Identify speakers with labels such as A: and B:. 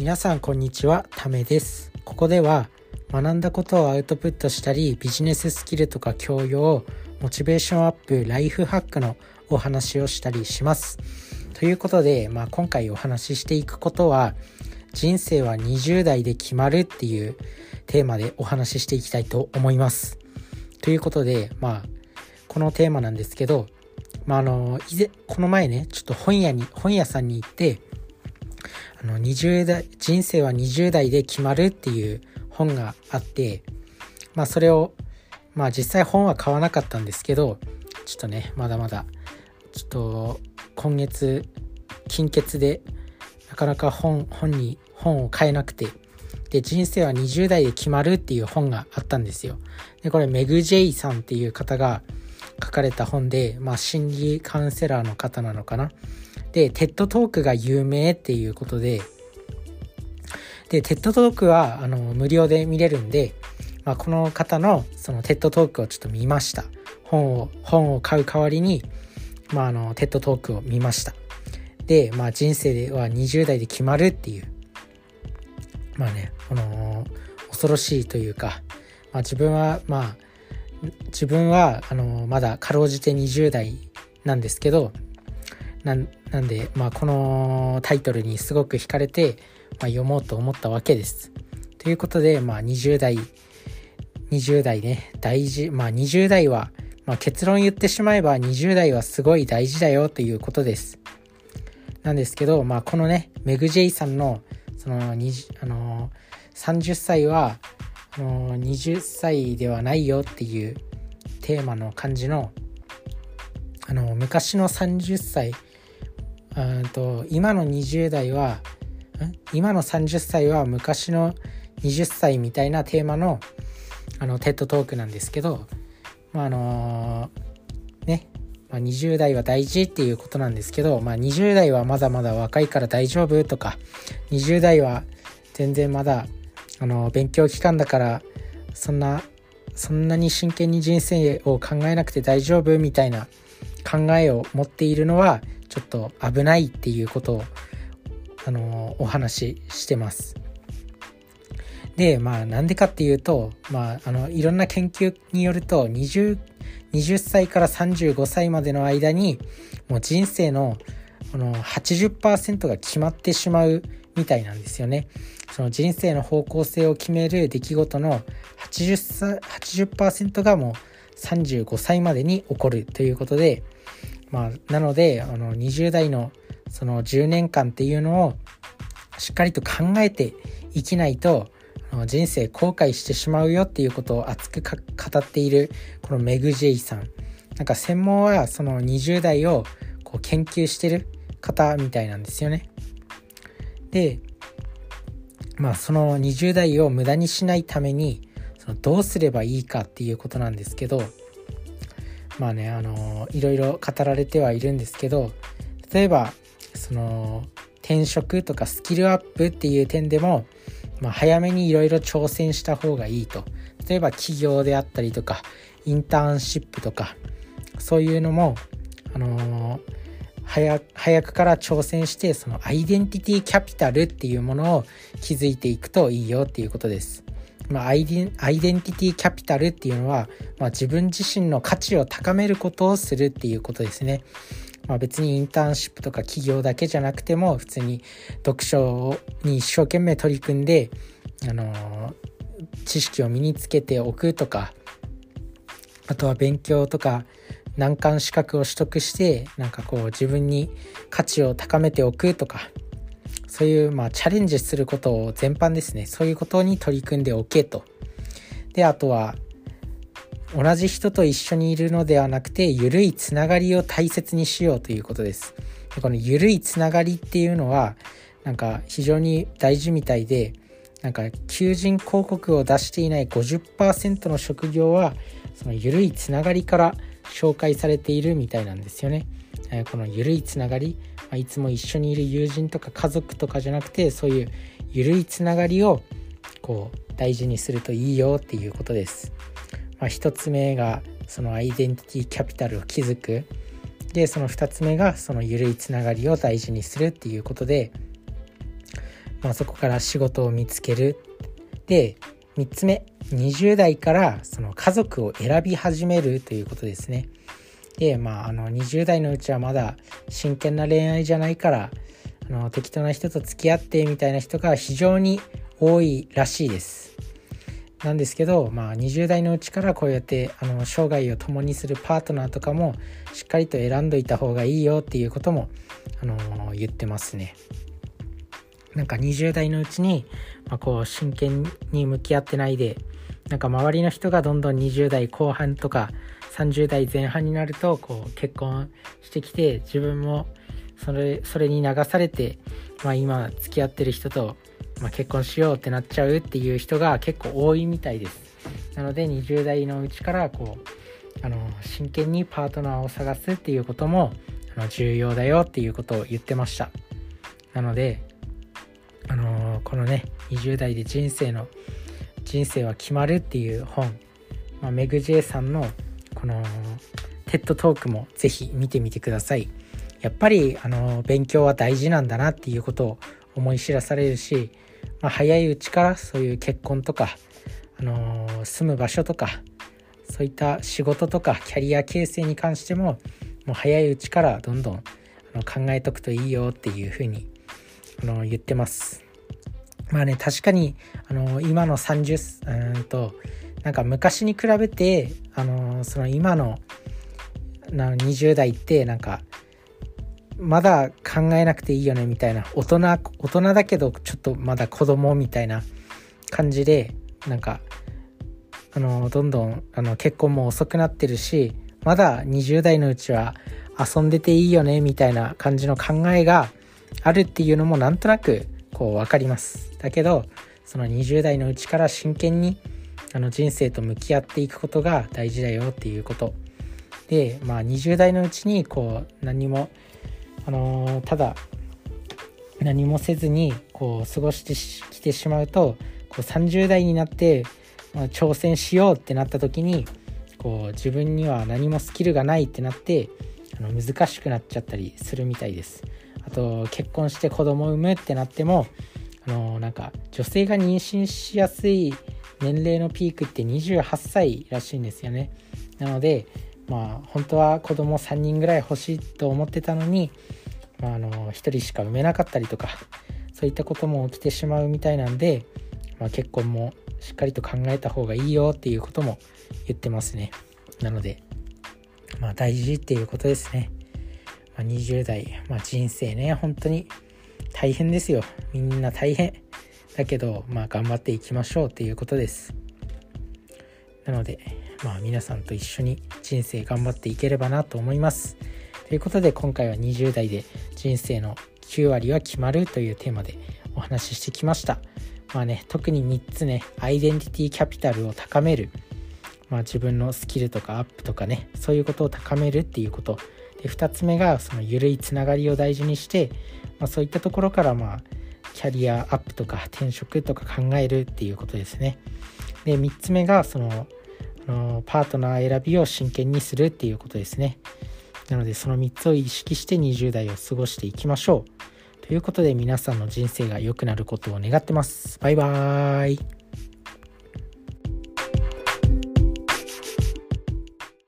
A: 皆さんこんにちはためです。ここでは学んだことをアウトプットしたりビジネススキルとか教養モチベーションアップライフハックのお話をしたりします。ということで、まあ、今回お話ししていくことは人生は20代で決まるっていうテーマでお話ししていきたいと思います。ということでまあこのテーマなんですけどまあ、あの以前この前ねちょっと本屋に本屋さんに行ってあの20代人生は20代で決まるっていう本があってまあそれをまあ実際本は買わなかったんですけどちょっとねまだまだちょっと今月金欠でなかなか本本に本を買えなくてで人生は20代で決まるっていう本があったんですよ。でこれメグ・ジェイさんっていう方が書かれた本で、まあ、心理カウンセラーの方なのかな。で、 TED Talk が有名っていうことで、で、 TED Talk はあの無料で見れるんで、まあ、この方のその TED Talk をちょっと見ました。本を、本を買う代わりに、まあ、あの、 TED Talk を見ました。で、まあ、人生では20代で決まるっていう、まあね、この、恐ろしいというか、まあ、自分は、まあ、自分は、あの、まだかろうじて20代なんですけど、なんなんで、まあ、このタイトルにすごく惹かれて、まあ、読もうと思ったわけです。ということで、まあ、20代、20代ね、大事、まあ、20代は、まあ、結論言ってしまえば20代はすごい大事だよということです。なんですけど、まあ、このね、メグ・ジェイさんの、その、あの30歳は、あの20歳ではないよっていうテーマの感じの、あの、昔の30歳、と今の20代は今の30歳は昔の20歳みたいなテーマのあのテッドトークなんですけど、まあ、あのー、ね、まあ、20代は大事っていうことなんですけど、まあ、20代はまだまだ若いから大丈夫とか20代は全然まだあの勉強期間だからそんなそんなに真剣に人生を考えなくて大丈夫みたいな考えを持っているのはちょっと危ないっていうことを、あのお話ししてます。で、まあなんでかっていうと、まああのいろんな研究によると20、20歳から35歳までの間にもう人生のこの80%が決まってしまうみたいなんですよね。その人生の方向性を決める出来事の 80%, 80がもう35歳までに起こるということで、まあ、なのであの20代のその10年間っていうのをしっかりと考えて生きないと人生後悔してしまうよっていうことを熱く語っているこのメグ・ジェイさん。なんか専門はその20代をこう研究してる方みたいなんですよね。でまあその20代を無駄にしないためにそのどうすればいいかっていうことなんですけどまあねあのいろいろ語られてはいるんですけど例えばその転職とかスキルアップっていう点でも、まあ、早めにいろいろ挑戦した方がいいと例えば企業であったりとかインターンシップとかそういうのもあのー、早早くから挑戦してそのアイデンティティキャピタルっていうものを築いていくといいよっていうことです。まあ、アイデンアイデンティティキャピタルっていうのは、まあ、自分自身の価値を高めることをするっていうことですね。まあ、別にインターンシップとか企業だけじゃなくても普通に読書に一生懸命取り組んで、あのー、知識を身につけておくとかあとは勉強とか難関資格を取得してなんかこう自分に価値を高めておくとかそういうまあチャレンジすることを全般ですね。そういうことに取り組んでおけと。であとは同じ人と一緒にいるのではなくて緩いつながりを大切にしようということです。でこの緩いつながりっていうのはなんか非常に大事みたいでなんか求人広告を出していない50%の職業はその緩いつながりから紹介されているみたいなんですよね。この緩いつながりま、いつも一緒にいる友人とか家族とかじゃなくてそういう緩いつながりをこう大事にするといいよっていうことです。まあ、1つ目がそのアイデンティティキャピタルを築く。でその2つ目がその緩いつながりを大事にするっていうことでまあ、そこから仕事を見つける。で3つ目20代からその家族を選び始めるということですね。でまああの20代のうちはまだ真剣な恋愛じゃないからあの適当な人と付き合ってみたいな人が非常に多いらしいですなんですけど、まあ、20代のうちからこうやってあの生涯を共にするパートナーとかもしっかりと選んどいた方がいいよっていうことも、あの言ってますね。なんか20代のうちに、まあ、こう真剣に向き合ってないでなんか周りの人がどんどん20代後半とか30代前半になるとこう結婚してきて自分もそれそれに流されて、まあ、今付き合ってる人と、まあ、結婚しようってなっちゃうっていう人が結構多いみたいです。なので20代のうちからこうあの真剣にパートナーを探すっていうこともあの重要だよっていうことを言ってました。なのであのこのね20代で人生の人生は決まるっていう本、まあ、メグ・ジェイさんのこのテッドトークもぜひ見てみてくださいやっぱりあの勉強は大事なんだなっていうことを思い知らされるし、まあ、早いうちからそういう結婚とか、あの住む場所とかそういった仕事とかキャリア形成に関してももう早いうちからどんどんあの考えとくといいよっていうふうにあの言ってます。まあね確かにあの今の30うんとなんか昔に比べてあのその今のな20代ってなんかまだ考えなくていいよねみたいな。大人大人だけどちょっとまだ子供みたいな感じでなんかあのどんどんあの結婚も遅くなってるしまだ20代のうちは遊んでていいよねみたいな感じの考えがあるっていうのもなんとなくこう分かります。だけどその20代のうちから真剣にあの人生と向き合っていくことが大事だよっていうことでまあ20代のうちにこう何もあのー、ただ何もせずにこう過ごしてきてしまうとこう30代になって、まあ、挑戦しようってなった時にこう自分には何もスキルがないってなってあの難しくなっちゃったりするみたいです。あと結婚して子供を産むってなってもあのなんか女性が妊娠しやすい年齢のピークって28歳らしいんですよね。なのでまあ本当は子供3人ぐらい欲しいと思ってたのに、まあ、あの1人しか産めなかったりとかそういったことも起きてしまうみたいなんで、まあ、結婚もしっかりと考えた方がいいよっていうことも言ってますね。なのでまあ大事っていうことですね。まあ、20代、まあ、人生ね本当に大変ですよ。みんな大変。だけどまあ頑張っていきましょうっていうことです。なのでまあ皆さんと一緒に人生頑張っていければなと思います。ということで今回は20代で人生の9割は決まるというテーマでお話ししてきました。まあね特に3つねアイデンティティキャピタルを高める。まあ自分のスキルとかアップとかねそういうことを高めるっていうこと。で2つ目がその緩いつながりを大事にして、まあ、そういったところからまあキャリアアップとか転職とか考えるっていうことですね。で3つ目がそのあのパートナー選びを真剣にするっていうことですね。なのでその3つを意識して20代を過ごしていきましょう。ということで皆さんの人生が良くなることを願ってます。バイバーイ。